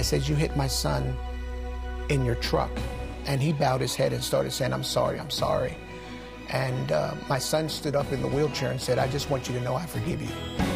I said, You hit my son in your truck. And he bowed his head and started saying, I'm sorry, I'm sorry. And uh, my son stood up in the wheelchair and said, I just want you to know I forgive you.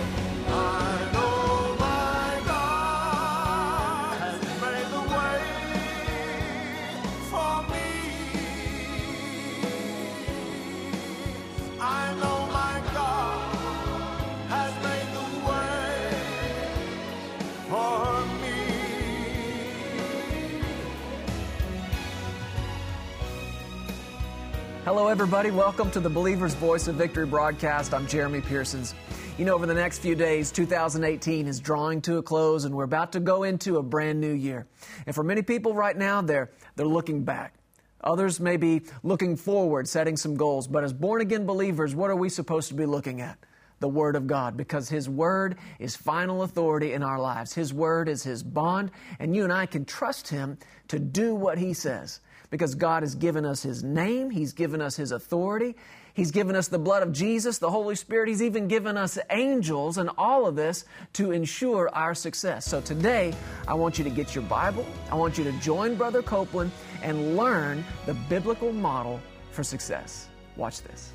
Everybody. Welcome to the Believer's Voice of Victory broadcast. I'm Jeremy Pearsons. You know, over the next few days, 2018 is drawing to a close, and we're about to go into a brand new year. And for many people right now, they're, they're looking back. Others may be looking forward, setting some goals. But as born again believers, what are we supposed to be looking at? The Word of God, because His Word is final authority in our lives. His Word is His bond, and you and I can trust Him to do what He says because God has given us His name, He's given us His authority, He's given us the blood of Jesus, the Holy Spirit, He's even given us angels, and all of this to ensure our success. So today, I want you to get your Bible, I want you to join Brother Copeland and learn the biblical model for success. Watch this.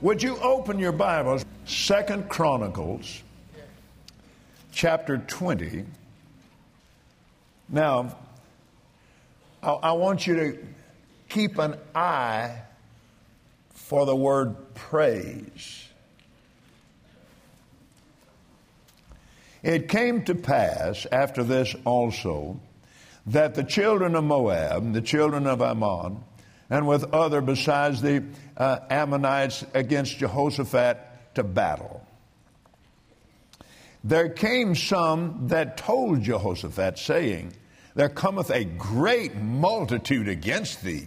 Would you open your Bibles, Second Chronicles, chapter 20. Now, I, I want you to keep an eye for the word praise. It came to pass after this also that the children of Moab, the children of Ammon, and with other besides the uh, Ammonites against Jehoshaphat to battle. There came some that told Jehoshaphat, saying, there cometh a great multitude against thee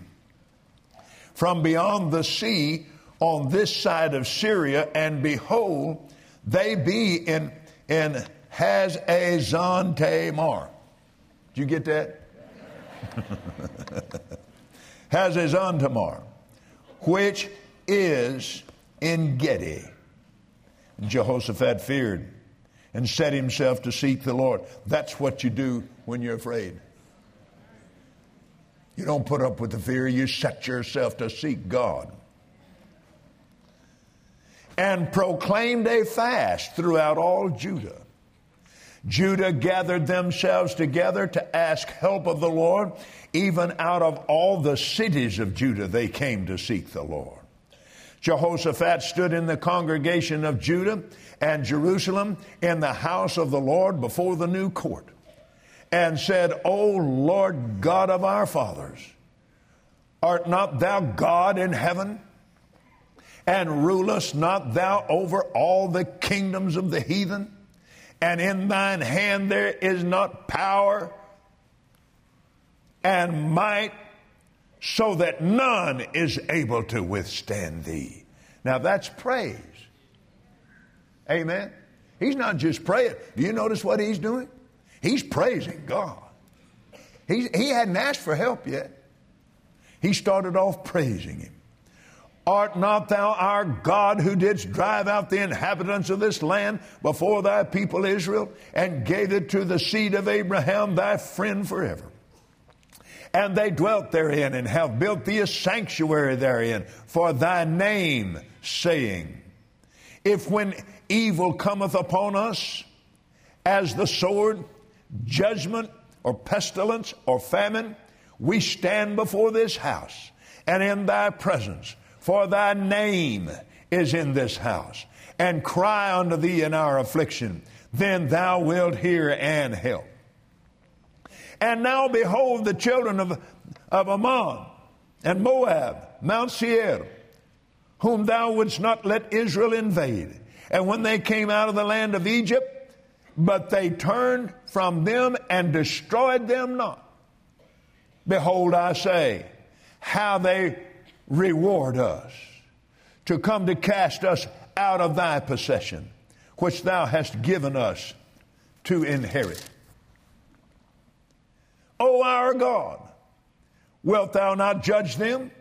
from beyond the sea on this side of Syria, and behold, they be in, in Hazazon Tamar. Did you get that? Hazazon Tamar, which is Engedi. Jehoshaphat feared and set himself to seek the Lord. That's what you do when you're afraid. You don't put up with the fear, you set yourself to seek God. And proclaimed a fast throughout all Judah. Judah gathered themselves together to ask help of the Lord. Even out of all the cities of Judah, they came to seek the Lord. Jehoshaphat stood in the congregation of Judah and Jerusalem in the house of the Lord before the new court and said, O Lord God of our fathers, art not thou God in heaven? And rulest not thou over all the kingdoms of the heathen? And in thine hand there is not power and might, so that none is able to withstand thee. Now that's praise. Amen. He's not just praying. Do you notice what he's doing? He's praising God. He, he hadn't asked for help yet. He started off praising Him. Art not thou our God who didst drive out the inhabitants of this land before thy people Israel and gave it to the seed of Abraham, thy friend forever? And they dwelt therein and have built thee a sanctuary therein for thy name, saying, If when evil cometh upon us as the sword, judgment or pestilence or famine, we stand before this house and in thy presence, for thy name is in this house, and cry unto thee in our affliction. Then thou wilt hear and help. And now behold the children of, of Ammon and Moab, Mount Seir, whom thou wouldst not let Israel invade. And when they came out of the land of Egypt, but they turned from them and destroyed them not. Behold, I say, how they reward us to come to cast us out of thy possession, which thou hast given us to inherit. O our God, wilt thou not judge them?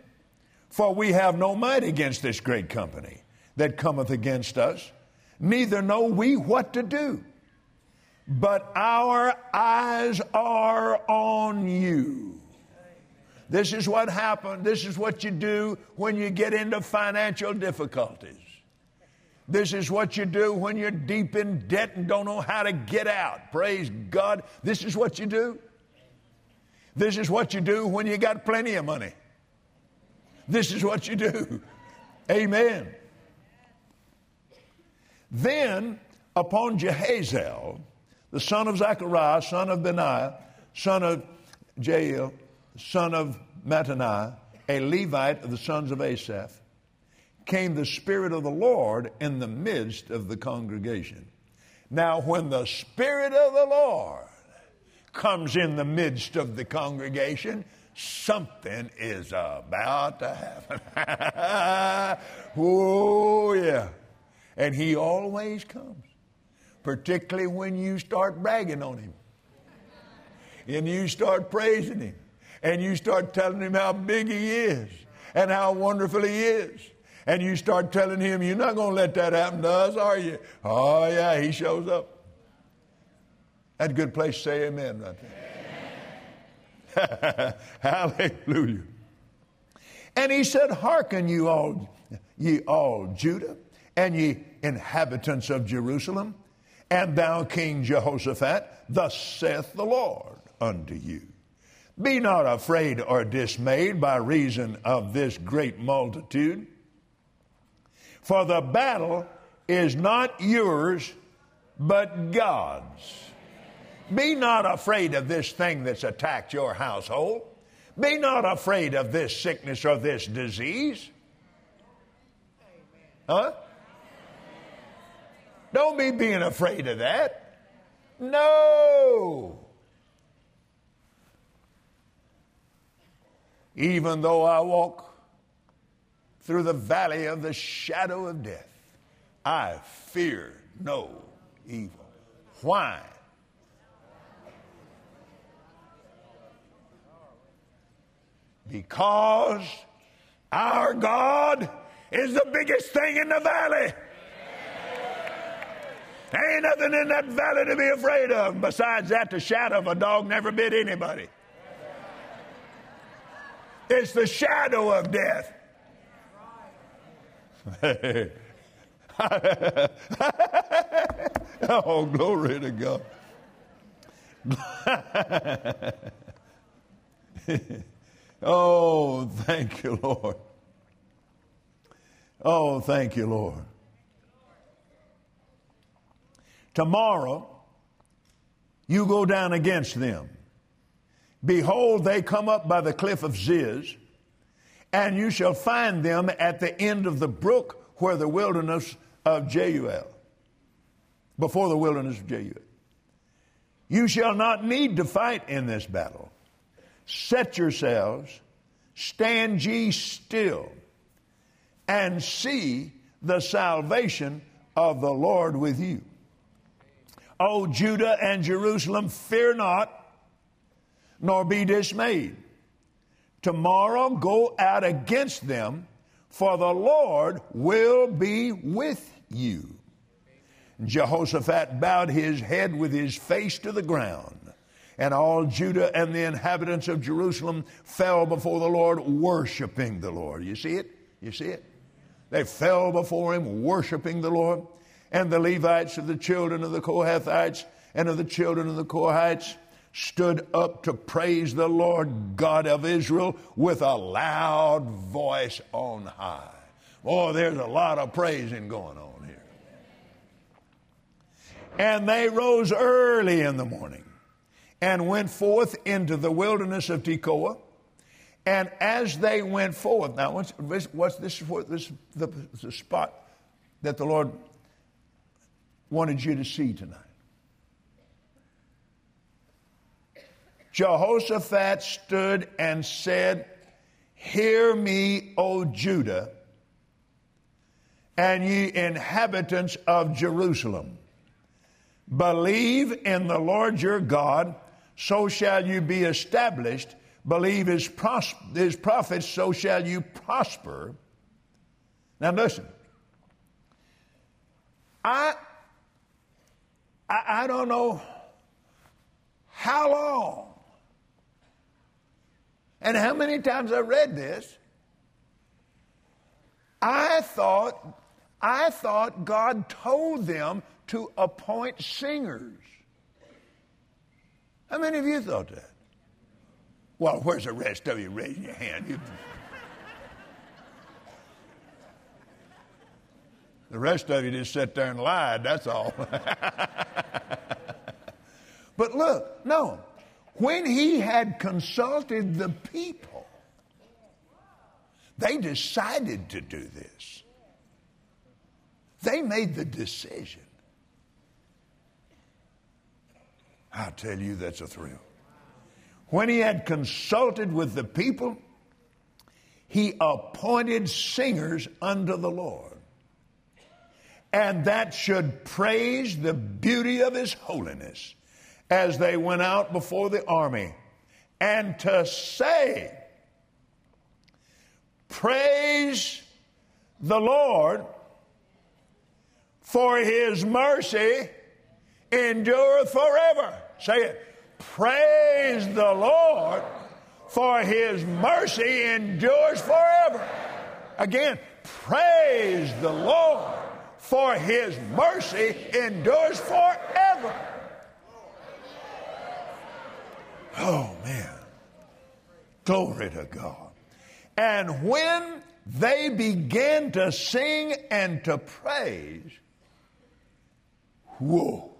For we have no might against this great company that cometh against us, neither know we what to do. But our eyes are on you. This is what happened. This is what you do when you get into financial difficulties. This is what you do when you're deep in debt and don't know how to get out. Praise God. This is what you do. This is what you do when you got plenty of money. This is what you do. Amen. Then, upon Jahaziel, the son of Zechariah, son of Benaiah, son of Jael, son of Mattaniah, a Levite of the sons of Asaph, came the Spirit of the Lord in the midst of the congregation. Now, when the Spirit of the Lord comes in the midst of the congregation, something is about to happen. oh, yeah. And He always comes, particularly when you start bragging on Him and you start praising Him and you start telling Him how big He is and how wonderful He is and you start telling him, You're not going to let that happen to us, are you? Oh, yeah, he shows up. That's a good place to say amen right there. Hallelujah. And he said, Hearken, you all, ye all Judah, and ye inhabitants of Jerusalem, and thou King Jehoshaphat, thus saith the Lord unto you. Be not afraid or dismayed by reason of this great multitude for the battle is not yours, but God's. Be not afraid of this thing that's attacked your household. Be not afraid of this sickness or this disease. Huh? Don't be being afraid of that. No. Even though I walk through the valley of the shadow of death, I fear no evil. Why? Because our God is the biggest thing in the valley. Ain't nothing in that valley to be afraid of. Besides that, the shadow of a dog never bit anybody. It's the shadow of death. oh, glory to God. oh, thank you, Lord. Oh, thank you, Lord. Tomorrow, you go down against them. Behold, they come up by the cliff of Ziz and you shall find them at the end of the brook where the wilderness of Jeruel, before the wilderness of Jeruel. You shall not need to fight in this battle. Set yourselves, stand ye still, and see the salvation of the Lord with you. O Judah and Jerusalem, fear not, nor be dismayed. Tomorrow go out against them, for the Lord will be with you. Jehoshaphat bowed his head with his face to the ground, and all Judah and the inhabitants of Jerusalem fell before the Lord, worshiping the Lord. You see it? You see it? They fell before him, worshiping the Lord. And the Levites of the children of the Kohathites and of the children of the Korhites stood up to praise the Lord God of Israel with a loud voice on high. Oh, there's a lot of praising going on here. And they rose early in the morning and went forth into the wilderness of Tekoa. And as they went forth, now what's, what's this? This the, the spot that the Lord wanted you to see tonight. Jehoshaphat stood and said, Hear me, O Judah, and ye inhabitants of Jerusalem. Believe in the Lord your God, so shall you be established. Believe his, pros- his prophets, so shall you prosper. Now listen. I, I, I don't know How long? And how many times I read this, I thought, I thought God told them to appoint singers. How many of you thought that? Well, where's the rest of you raising your hand? You... the rest of you just sat there and lied, that's all. but look, no. When he had consulted the people, they decided to do this. They made the decision. I'll tell you, that's a thrill. When he had consulted with the people, he appointed singers unto the Lord, and that should praise the beauty of his holiness as they went out before the army, and to say, Praise the Lord, for his mercy endureth forever. Say it. Praise the Lord, for his mercy endures forever. Again, praise the Lord, for his mercy endures forever. Oh, man. Glory to God. And when they began to sing and to praise, whoa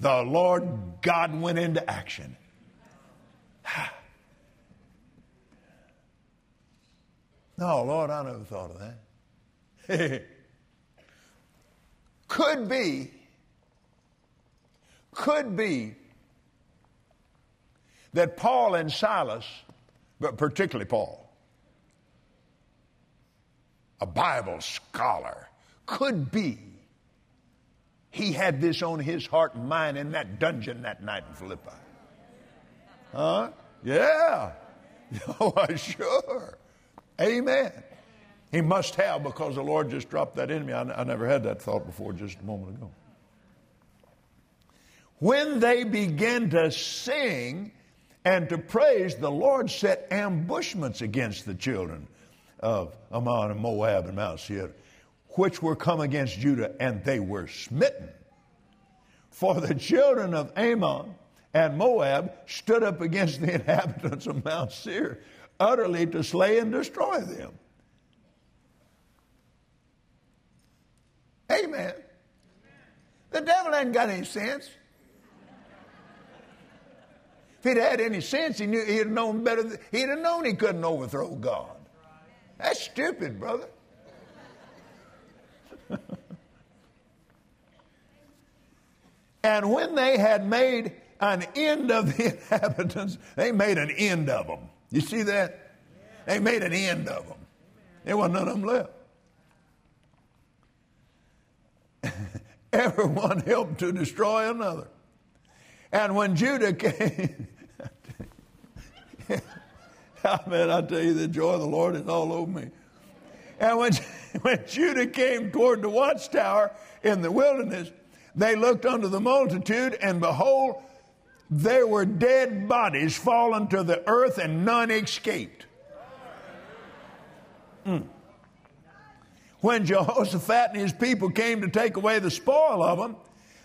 the Lord God went into action. no, Lord, I never thought of that. could be, could be that Paul and Silas, but particularly Paul, a Bible scholar, could be he had this on his heart and mind in that dungeon that night in Philippi. Huh? Yeah. Oh, sure. Amen. He must have because the Lord just dropped that in me. I, never had that thought before just a moment ago. When they began to sing and to praise, the Lord set ambushments against the children of Ammon and Moab and Mount Seir which were come against Judah, and they were smitten. For the children of Ammon and Moab stood up against the inhabitants of Mount Seir, utterly to slay and destroy them. Amen. The devil hadn't got any sense. If he'd had any sense, he knew he'd have known better. He'd have known he couldn't overthrow God. That's stupid, brother. and when they had made an end of the inhabitants, they made an end of them. You see that? They made an end of them. There wasn't none of them left. Everyone helped to destroy another. And when Judah came, I mean, I tell you, the joy of the Lord is all over me. And when, when Judah came toward the watchtower in the wilderness, they looked unto the multitude, and behold, there were dead bodies fallen to the earth, and none escaped. Mm. When Jehoshaphat and his people came to take away the spoil of them,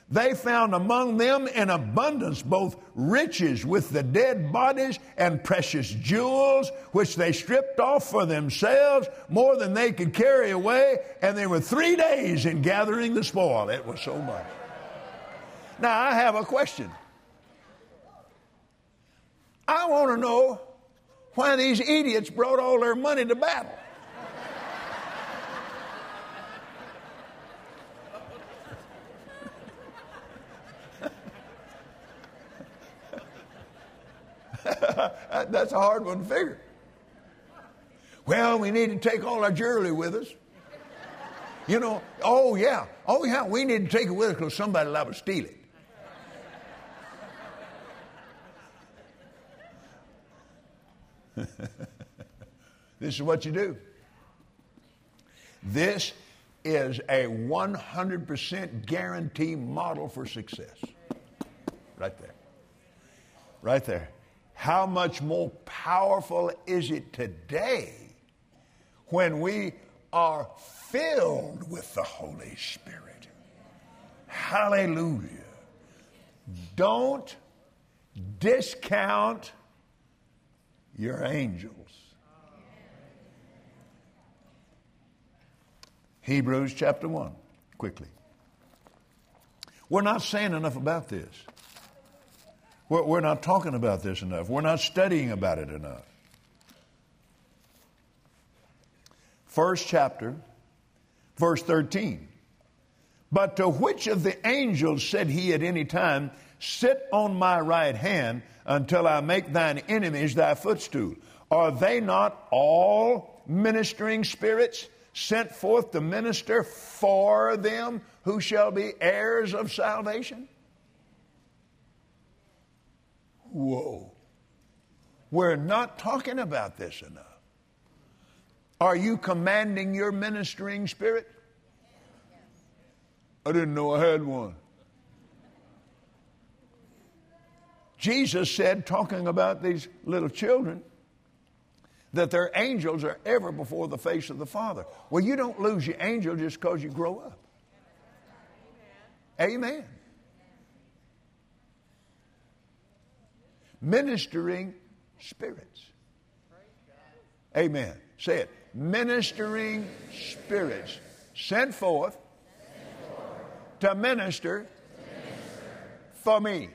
they found among them in abundance both riches with the dead bodies and precious jewels, which they stripped off for themselves, more than they could carry away. And they were three days in gathering the spoil. It was so much. Now, I have a question. I want to know why these idiots brought all their money to battle. That's a hard one to figure. Well, we need to take all our jewelry with us. You know, oh yeah, oh yeah, we need to take it with us because somebody will have to steal it. this is what you do. This is a 100% guarantee model for success. Right there. right there. How much more powerful is it today when we are filled with the Holy Spirit? Hallelujah. Don't discount your angels. Hebrews chapter 1, quickly. We're not saying enough about this. We're, we're not talking about this enough. We're not studying about it enough. First chapter, verse 13. But to which of the angels said he at any time, Sit on my right hand until I make thine enemies thy footstool? Are they not all ministering spirits sent forth to minister for them who shall be heirs of salvation? Whoa. We're not talking about this enough. Are you commanding your ministering spirit? I didn't know I had one. Jesus said, talking about these little children, that their angels are ever before the face of the Father. Well, you don't lose your angel just because you grow up. Amen. Ministering spirits. Amen. Say it. Ministering spirits sent forth to minister for me.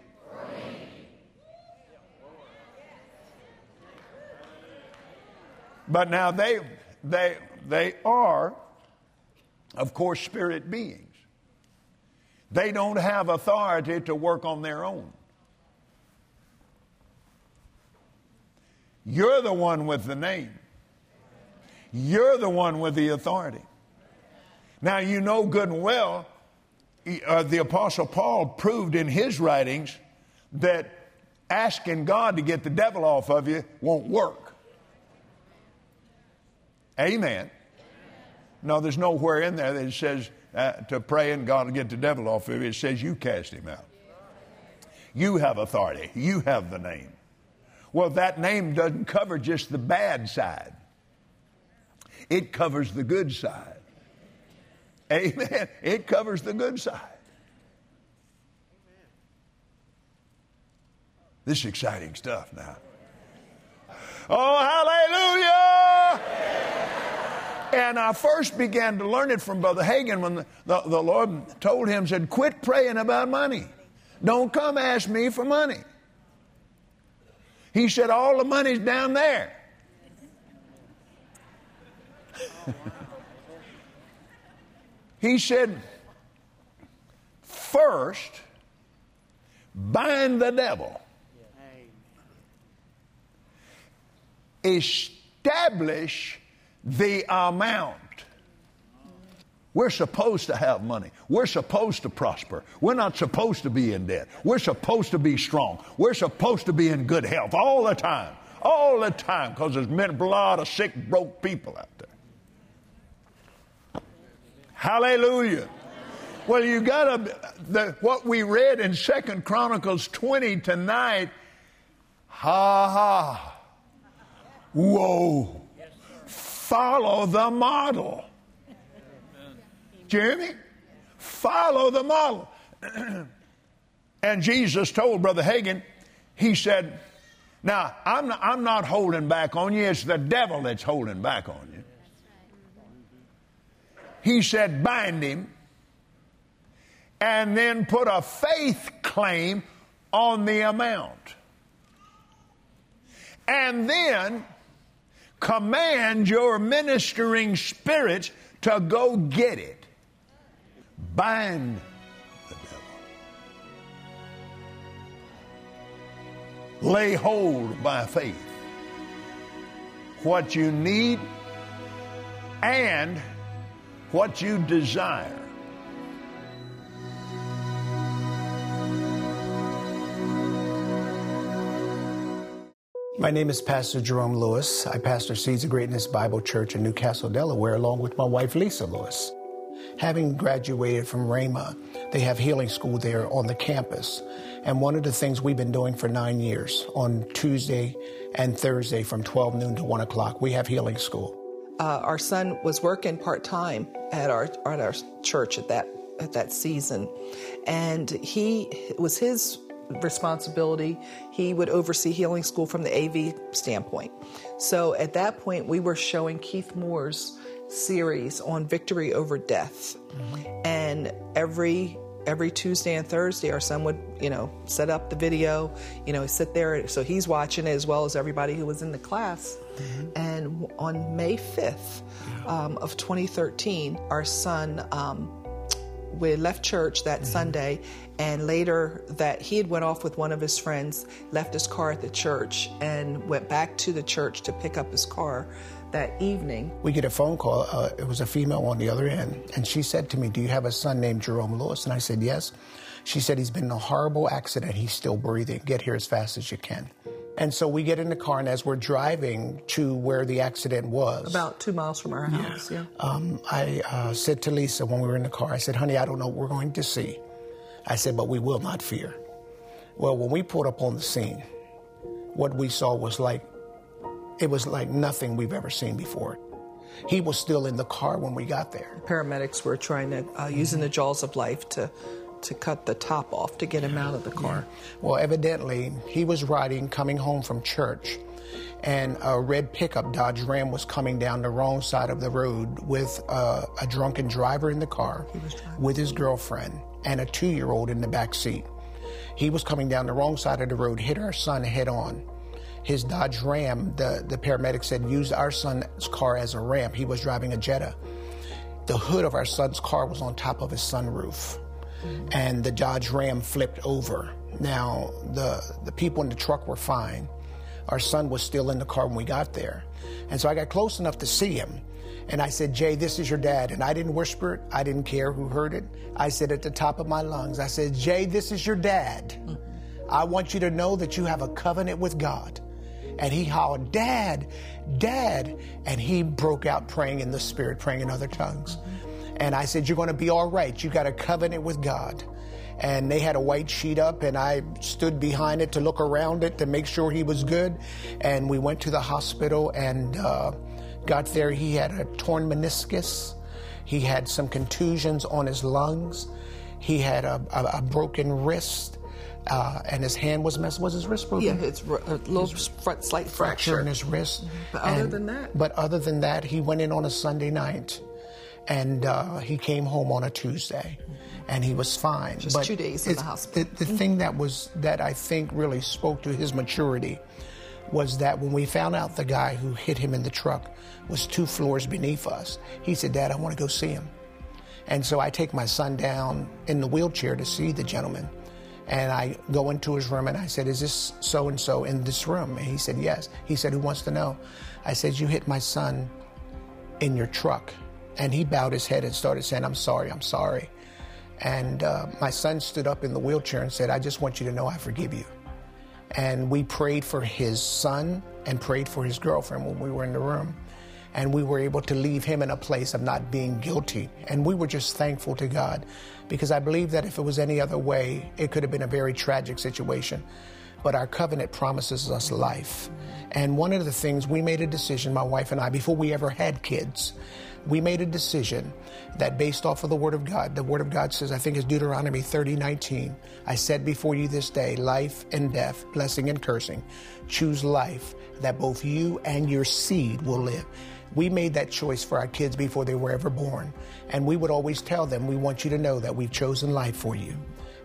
But now they, they, they are, of course, spirit beings. They don't have authority to work on their own. You're the one with the name. You're the one with the authority. Now, you know good and well, uh, the Apostle Paul proved in his writings that asking God to get the devil off of you won't work. Amen. No, there's nowhere in there that it says uh, to pray and God will get the devil off of you. It says you cast him out. You have authority. You have the name. Well, that name doesn't cover just the bad side. It covers the good side. Amen. It covers the good side. This is exciting stuff now. Oh, hallelujah! And I first began to learn it from Brother Hagin when the, the, the Lord told him, said, quit praying about money. Don't come ask me for money. He said, all the money's down there. he said, first, bind the devil. Establish the amount. We're supposed to have money. We're supposed to prosper. We're not supposed to be in debt. We're supposed to be strong. We're supposed to be in good health all the time. All the time, because there's a lot of sick, broke people out there. Hallelujah. Well, you got to, what we read in Second Chronicles 20 tonight, ha ha, whoa follow the model. Jeremy, follow the model. and Jesus told Brother Hagin, he said, Now, I'm not, I'm not holding back on you, it's the devil that's holding back on you. He said, Bind him and then put a faith claim on the amount. And then command your ministering spirits to go get it. Bind the devil. Lay hold by faith what you need and what you desire. My name is Pastor Jerome Lewis. I pastor Seeds of Greatness Bible Church in New Castle, Delaware, along with my wife, Lisa Lewis. Having graduated from Rhema, they have healing school there on the campus. And one of the things we've been doing for nine years on Tuesday and Thursday from 12 noon to 1 o'clock, we have healing school. Uh, our son was working part time at our at our church at that at that season, and he it was his responsibility. He would oversee healing school from the AV standpoint. So at that point, we were showing Keith Moore's series on victory over death, mm-hmm. and every every Tuesday and Thursday, our son would, you know, set up the video, you know, sit there. So he's watching it as well as everybody who was in the class. Mm-hmm. And on May 5th um, of 2013, our son, um, we left church that mm-hmm. Sunday, and later that he had went off with one of his friends, left his car at the church, and went back to the church to pick up his car that evening. We get a phone call. Uh, it was a female on the other end, and she said to me, "Do you have a son named Jerome Lewis?" And I said, "Yes." She said, "He's been in a horrible accident. He's still breathing. Get here as fast as you can." And so we get in the car, and as we're driving to where the accident was, about two miles from our house, yeah. yeah. Um, I uh, said to Lisa when we were in the car, I said, "Honey, I don't know what we're going to see." I said, "But we will not fear." Well, when we pulled up on the scene, what we saw was like it was like nothing we've ever seen before. He was still in the car when we got there. Paramedics were trying to uh, using the jaws of life to to cut the top off to get him out of the car. Yeah. Well, evidently, he was riding, coming home from church, and a red pickup Dodge Ram was coming down the wrong side of the road with a drunken driver in the car, with his girlfriend, and a two year old in the back seat. He was coming down the wrong side of the road, hit our son head on. His Dodge Ram, the, the paramedic said, used our son's car as a ramp. He was driving a Jetta. The hood of our son's car was on top of his sunroof and the Dodge Ram flipped over. Now, the, the people in the truck were fine. Our son was still in the car when we got there. And so I got close enough to see him. And I said, Jay, this is your dad. And I didn't whisper it. I didn't care who heard it. I said at the top of my lungs, I said, Jay, this is your dad. I want you to know that you have a covenant with God. And he hollered, Dad, Dad. And he broke out praying in the spirit, praying in other tongues. And I said, You're going to be all right. You got a covenant with God. And they had a white sheet up, and I stood behind it to look around it to make sure he was good. And we went to the hospital and uh, got there. He had a torn meniscus, he had some contusions on his lungs, he had a, a, a broken wrist. Uh, and his hand was messed. Was his wrist broken? Yeah, it's a little slight fracture. fracture in his wrist. But other and, than that, but other than that, he went in on a Sunday night and uh, he came home on a Tuesday, and he was fine. Just but two days in the hospital. The, the thing that was that I think really spoke to his maturity was that when we found out the guy who hit him in the truck was two floors beneath us, he said, "Dad, I want to go see him." And so I take my son down in the wheelchair to see the gentleman. And I go into his room and I said, Is this so and so in this room? And he said, Yes. He said, Who wants to know? I said, You hit my son in your truck. And he bowed his head and started saying, I'm sorry, I'm sorry. And uh, my son stood up in the wheelchair and said, I just want you to know I forgive you. And we prayed for his son and prayed for his girlfriend when we were in the room. And we were able to leave him in a place of not being guilty. And we were just thankful to God because I believe that if it was any other way, it could have been a very tragic situation. But our covenant promises us life. And one of the things we made a decision, my wife and I, before we ever had kids, we made a decision that based off of the Word of God, the Word of God says, I think it's Deuteronomy 30 19, I said before you this day life and death, blessing and cursing. Choose life that both you and your seed will live. We made that choice for our kids before they were ever born. And we would always tell them, we want you to know that we've chosen life for you.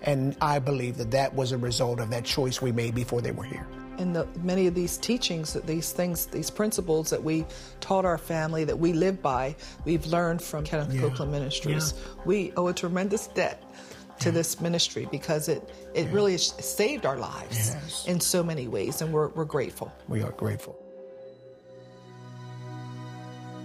And I believe that that was a result of that choice we made before they were here And the, many of these teachings, that these things, these principles that we taught our family, that we live by, we've learned from Kenneth yeah. Copeland Ministries. Yeah. We owe a tremendous debt to yeah. this ministry because it, it really saved our lives yes. in so many ways, and we're, we're grateful. We are grateful.